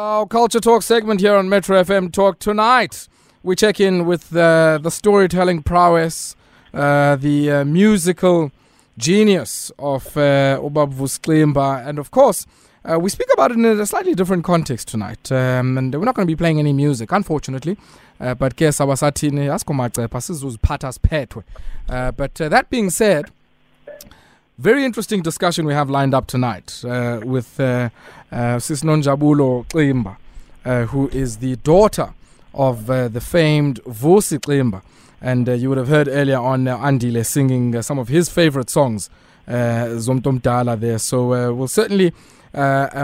Our Culture Talk segment here on Metro FM Talk tonight. We check in with uh, the storytelling prowess, uh, the uh, musical genius of uh, Ubab Vusi Ximba, and of course, uh, we speak about it in a slightly different context tonight. Um, and we're not going to be playing any music, unfortunately. Uh, but ke. Uh, but uh, that being said, very interesting discussion we have lined up tonight uh, with uh, uh, Sis Nonjabulo Ximba, uh, who is the daughter of uh, the famed Vusi Ximba. And uh, you would have heard earlier on uh, Andile singing uh, some of his favorite songs, Zomtom Dala there. So we'll certainly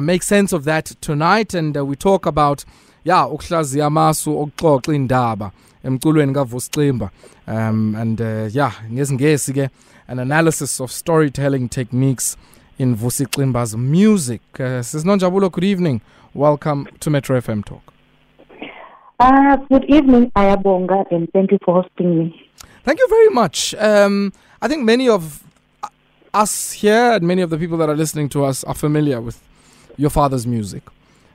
make sense of that tonight. And we talk about, yeah, ukuhlaziya amasu okuxoxa indaba kaVusi Ximba. Um, and yeah, ngezingesi ke an analysis of storytelling techniques in Vusi Ximba's music. Uh, Sis Nonjabulo, good evening. Welcome to Metro FM Talk. Uh, good evening, Ayabonga, and thank you for hosting me. Thank you very much. Um, I think many of us here and many of the people that are listening to us are familiar with your father's music.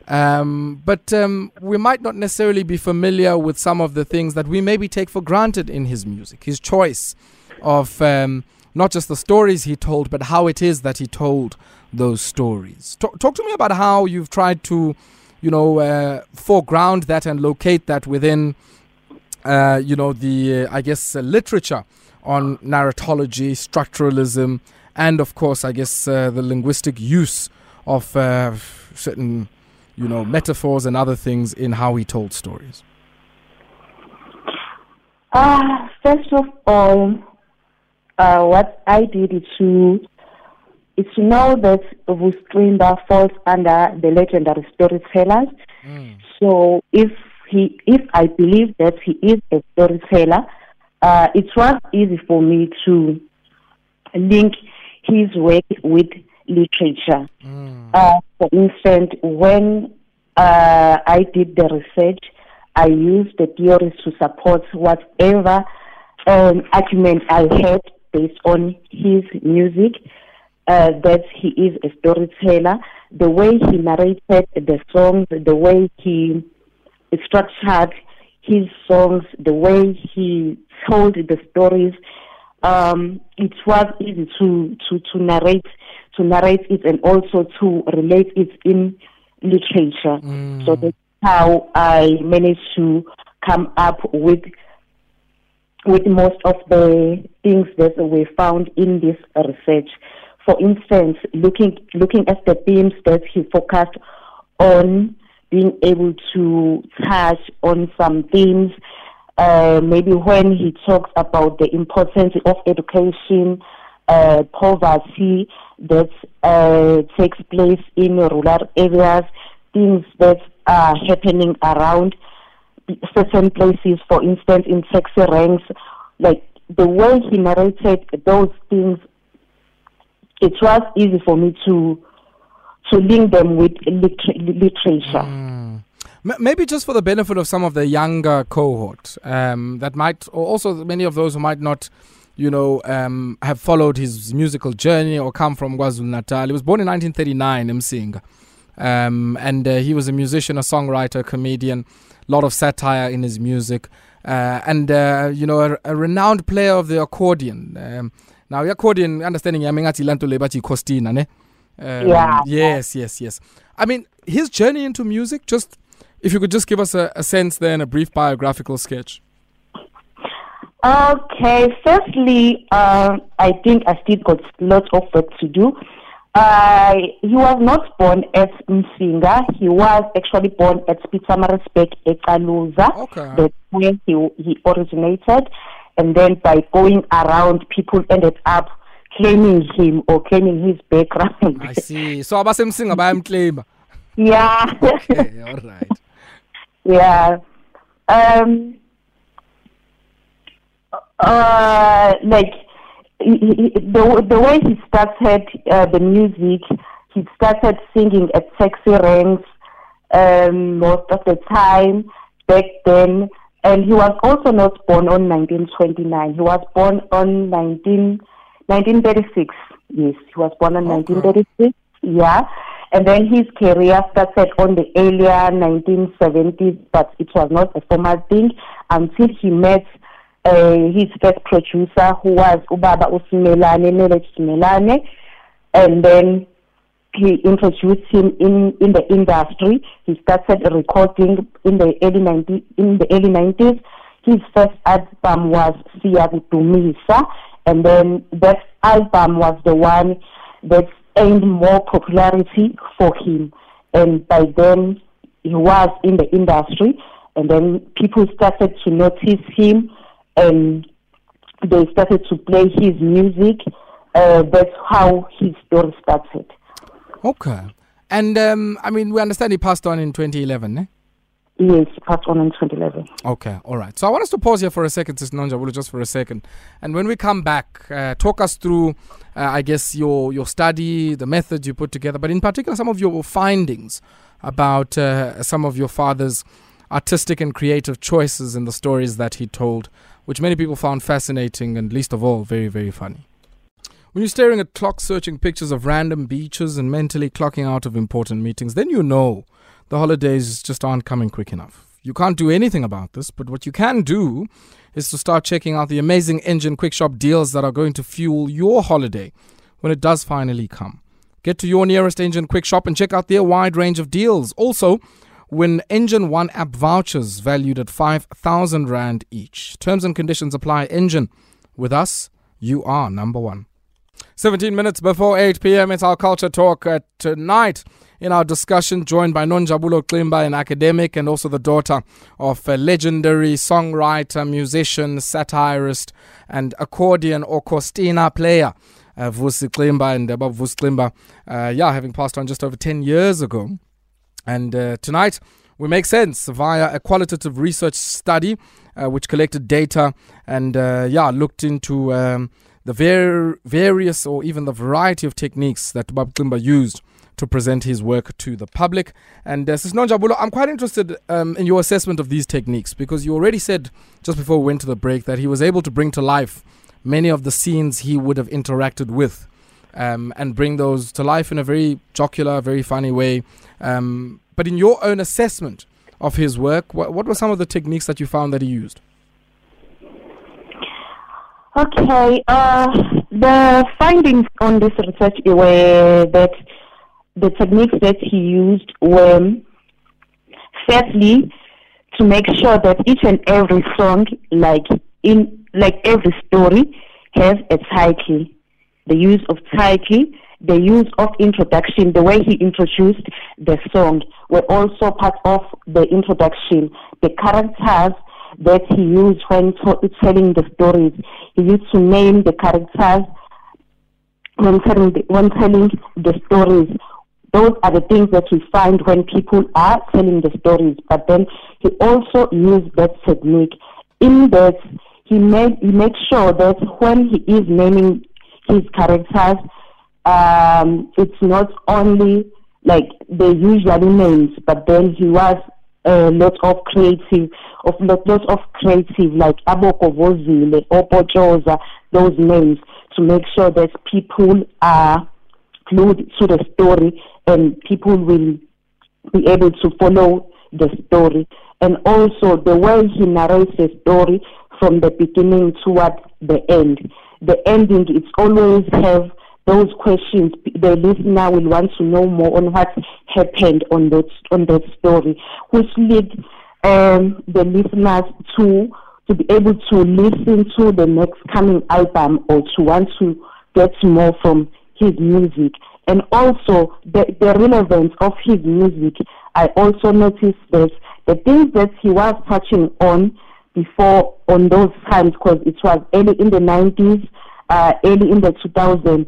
Um, but um, we might not necessarily be familiar with some of the things that we maybe take for granted in his music. His choice of um, not just the stories he told, but how it is that he told those stories. Talk, talk to me about how you've tried to, you know, uh, foreground that and locate that within, uh, you know, the, uh, I guess, uh, literature on narratology, structuralism, and of course, I guess, uh, the linguistic use of certain, you know, metaphors and other things in how he told stories. Uh, first of all, uh, what I did is to is to know that Vusi Ximba falls under the legendary storytellers. So if he, if I believe that he is a storyteller, uh, it was easy for me to link his work with literature. Uh, for instance, when uh, I did the research, I used the theories to support whatever um, argument I had based on his music. Uh, that he is a storyteller. The way he narrated the songs, the way he structured his songs, the way he told the stories, um, it was easy to, to, to narrate to narrate it and also to relate it in literature. So that's how I managed to come up with with most of the things that we found in this research. For instance, looking looking at the themes that he focused on, being able to touch on some themes. Uh, maybe when he talks about the importance of education, uh, poverty that uh, takes place in rural areas, things that are happening around certain places, for instance, in taxi ranks, like the way he narrated those things, it was easy for me to to link them with liter- literature. M- maybe just for the benefit of some of the younger cohort um, that might, or also many of those who might not, you know, um, have followed his musical journey or come from KwaZulu Natal. He was born in 1939, Msinga. Um, and uh, he was a musician, a songwriter, a comedian, lot of satire in his music, uh, and uh, you know, a, a renowned player of the accordion. Um, now, the accordion, understanding, I mean, Lebachi Costina, ne? Um, Yeah. Yes, yes, yes. I mean, his journey into music, just if you could just give us a, a sense then a brief biographical sketch. Okay, firstly, uh, I think I still got lots of work to do. Uh, he was not born at Msinga. He was actually born at Pietermaritzburg, Ekaluza. Okay. That's where he, he originated. And then by going around, people ended up claiming him or claiming his background. I see. So, abasemsinga bayamclaim. yeah. Okay, all right. Yeah. Um. Uh, like he, he, the the way he started uh, the music, he started singing at taxi ranks um, most of the time back then, and he was also not born on 1929. He was born on 19, 1936. Yes, he was born on Okay. 1936. Yeah, And then his career started on the earlier 1970s, but it was not a formal thing until he met uh, his first producer, who was Ubaba Nele Simelane, and then he introduced him in, in the industry. He started recording in the early 90, in the early 90s. His first album was Dumisa, and then that album was the one that gained more popularity for him. And by then, he was in the industry, and then people started to notice him, and they started to play his music. Uh, that's how his story started. Okay. And um, I mean, we understand he passed on in 2011, eh? Yes, passed on in 2011. Okay, all right. So I want us to pause here for a second, Sis Nonjabulo, just for a second. And when we come back, uh, talk us through, uh, I guess, your, your study, the methods you put together, but in particular, some of your findings about uh, some of your father's artistic and creative choices in the stories that he told, which many people found fascinating and, least of all, very, very funny. When you're staring at clock searching pictures of random beaches and mentally clocking out of important meetings, then you know the holidays just aren't coming quick enough. You can't do anything about this, but what you can do is to start checking out the amazing Engen Quick Shop deals that are going to fuel your holiday when it does finally come. Get to your nearest Engen Quick Shop and check out their wide range of deals. Also, win Engen One app vouchers valued at 5,000 Rand each. Terms and conditions apply. Engen, With us, you are number one. 17 minutes before 8 p.m., it's our culture talk uh, tonight in our discussion, joined by Nonjabulo Ximba, an academic and also the daughter of a legendary songwriter, musician, satirist, and accordion or costina player. Uh, Vusi Ximba and Abab Vusi Ximba, uh, yeah, having passed on just over 10 years ago. And uh, tonight, we make sense via a qualitative research study uh, which collected data and, uh, yeah, looked into um, the ver- various or even the variety of techniques that Bab Ximba used to present his work to the public. And uh, Sis Nonjabulo, I'm quite interested um, in your assessment of these techniques because you already said just before we went to the break that he was able to bring to life many of the scenes he would have interacted with um, and bring those to life in a very jocular, very funny way. Um, but in your own assessment of his work, what, what were some of the techniques that you found that he used? Okay, uh, the findings on this research were that the techniques that he used were firstly to make sure that each and every song, like in like every story, has a title. The use of title, the use of introduction, the way he introduced the song were also part of the introduction. The characters that he used when to- telling the stories, he used to name the characters when telling the, when telling the stories those are the things that we find when people are telling the stories. But then he also used that technique in that he made he makes sure that when he is naming his characters, um, it's not only like the usual names, but then he was a lot of creative, of lot, lots of creative like Aboko Vozile, Opochoza, those names to make sure that people are glued to the story and people will be able to follow the story. And also the way he narrates the story from the beginning toward the end. The ending, it's always have those questions. The listener will want to know more on what happened on that on that story, which lead um, the listeners to to be able to listen to the next coming album or to want to get more from his music and also the, the relevance of his music. I also noticed that the things that he was touching on before on those times, because it was early in the 90s, uh, early in the 2000s,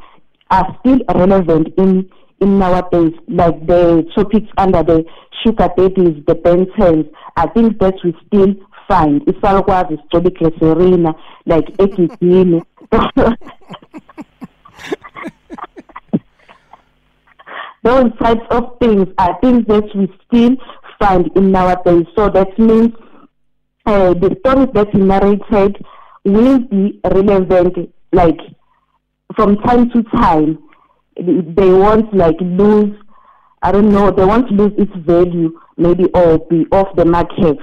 are still relevant in in nowadays, like the topics under the sugar daddies, the Bentons, I think that we still find. Isalukwazi Stolicles Serena, like Ekigini. those types of things are things that we still find in nowadays. So that means uh, the stories that he narrated will be relevant, like from time to time. They won't like lose I don't know, they want to lose its value, maybe, or be off the market.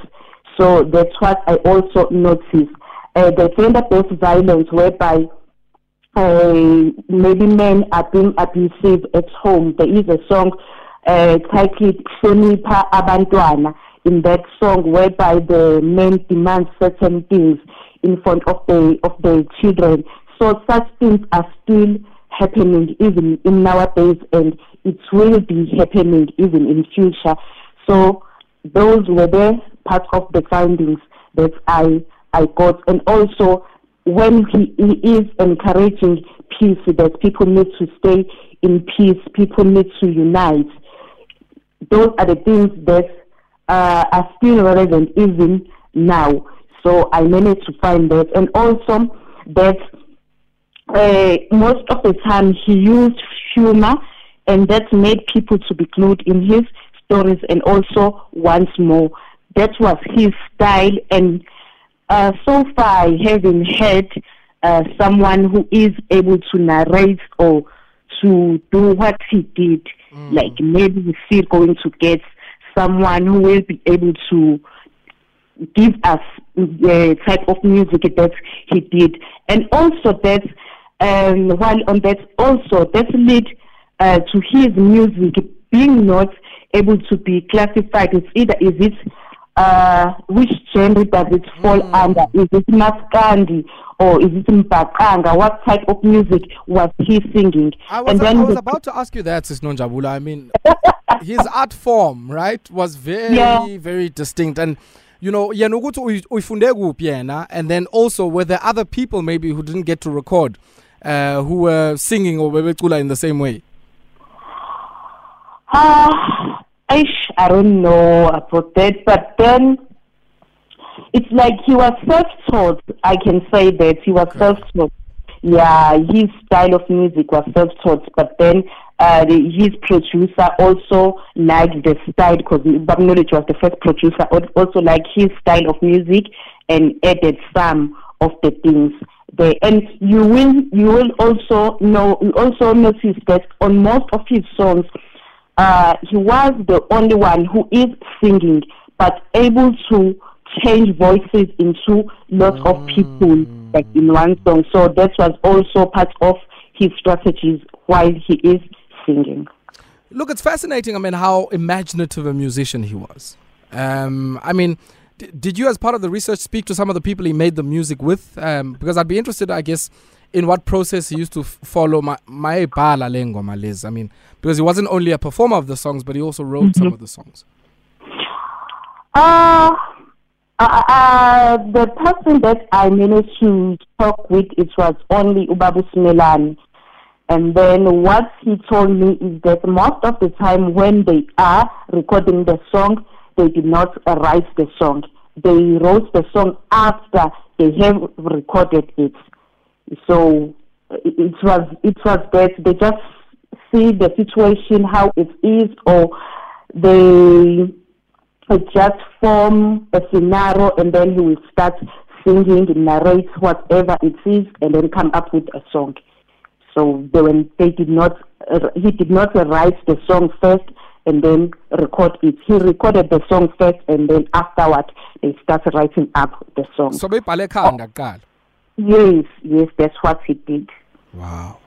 So that's what I also noticed. Uh, the gender-based violence, whereby uh, maybe men are being abusive at home. There is a song uh, titled Hlonipha Abantwana in that song whereby the men demand certain things in front of the of the children. So such things are still happening even in nowadays and it will be happening even in future. So those were the part of the findings that I I got and also when he, he is encouraging peace that people need to stay in peace, people need to unite. Those are the things that uh, are still relevant even now. So I managed to find that. And also that uh, most of the time he used humor and that made people to be glued in his stories and also once more. That was his style and uh, so far I haven't had uh, someone who is able to narrate or to do what he did. Mm. Like maybe we're still going to get someone who will be able to give us the type of music that he did. And also that, um, while on that, also that led uh, to his music being not able to be classified. It's either is it uh, which genre does it fall mm. under? Is it Maskandi or is it Mbaqanga? What type of music was he singing? I was, and then I was about to ask you that, Sis Nonjabulo. I mean, his art form, right, was very, yeah. very distinct. And, you know, yena ukuthi uyifunde kuphi yena and then also were there other people maybe who didn't get to record uh, who were singing or bebecula in the same way? Uh, Ish, I don't know about that, but then it's like he was self-taught. I can say that he was okay. self-taught. Yeah, his style of music was self-taught, but then uh, the, his producer also liked the style because Bob Knowledge was the first producer, also liked his style of music and added some of the things there. And you will you will also know also notice that on most of his songs uh, he was the only one who is singing, but able to change voices into lots of people like in one song. So that was also part of his strategies while he is singing. Look, it's fascinating. I mean, how imaginative a musician he was. Um, I mean, d- did you, as part of the research, speak to some of the people he made the music with? Um, because I'd be interested, I guess, in what process he used to f- follow my my bala lengoma Liz. I mean, because he wasn't only a performer of the songs, but he also wrote mm-hmm. some of the songs. Uh, uh, uh, the person that I managed to talk with, it was only Ubabu Smelani. And then what he told me is that most of the time when they are recording the song, they did not write the song. They wrote the song after they have recorded it. So it was it was that they just see the situation how it is, or they just form a scenario and then he will start singing, narrate whatever it is, and then come up with a song. So they, when they did not, he did not write the song first and then record it. He recorded the song first, and then afterward they started writing up the song. So they oh. Yes, yes, that's what he did. Wow.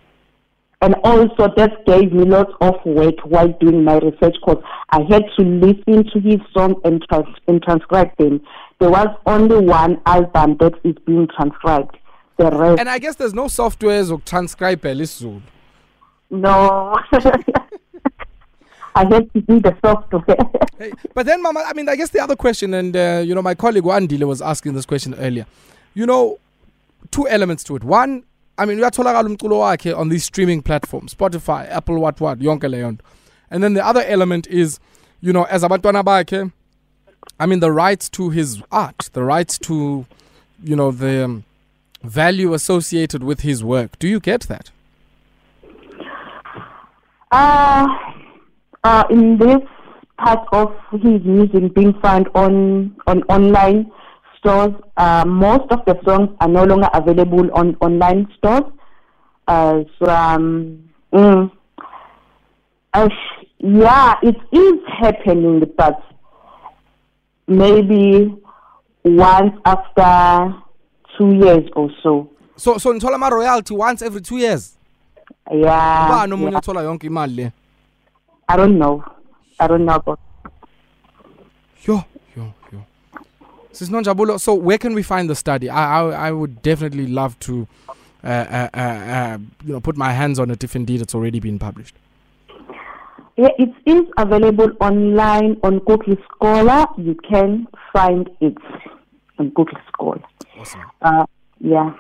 And also, that gave me lots of work while doing my research because I had to listen to his song and, trans- and transcribe them. There was only one album that is being transcribed. The rest. And I guess there's no softwares or transcribe Zulu. No. I had to do the software. hey, but then, Mama, I mean, I guess the other question, and uh, you know, my colleague Wandile was asking this question earlier. You know, two elements to it. One, I mean, uyatholakala umculo wakhe on these streaming platforms, Spotify, Apple, what what, yonke leyo And then the other element is, you know, as abantwana bakhe, I mean, the rights to his art, the rights to, you know, the um, value associated with his work. Do you get that? Uh, uh, in this part of his music being found on on online, stores. Uh, most of the songs are no longer available on online stores. Uh, so, um, mm, Yeah, it is happening, but maybe once after two years or so. so so nithola ama-royalty once every two years Yeah. ubani omunye yeah. othola yonke imali le I don't know. I don't know about. Yo, yo, yo. Sis Nonjabulo, so where can we find the study? I, I, I would definitely love to, uh, uh, uh, uh, you know, put my hands on it if indeed it's already been published. Yeah, it is available online on Google Scholar. You can find it on Google Scholar. Awesome. Uh, yeah.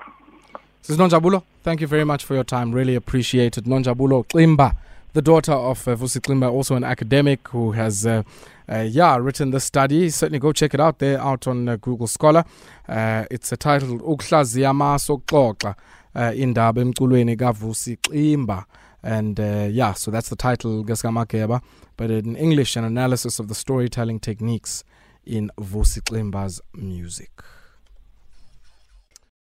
Sis Nonjabulo, thank you very much for your time. Really appreciate it. Nonjabulo Ximba, the daughter of uh, Vusi Ximba, also an academic who has, uh, uh, yeah, written this study. Certainly go check it out there out on uh, Google Scholar. Uh, it's titled Ukuhlaziya Soxoxa uh, indaba emculweni kaVusi Ximba. And uh, yeah, so that's the title, Gaskamakeba. But in English, an analysis of the storytelling techniques in Vusi Ximba's music.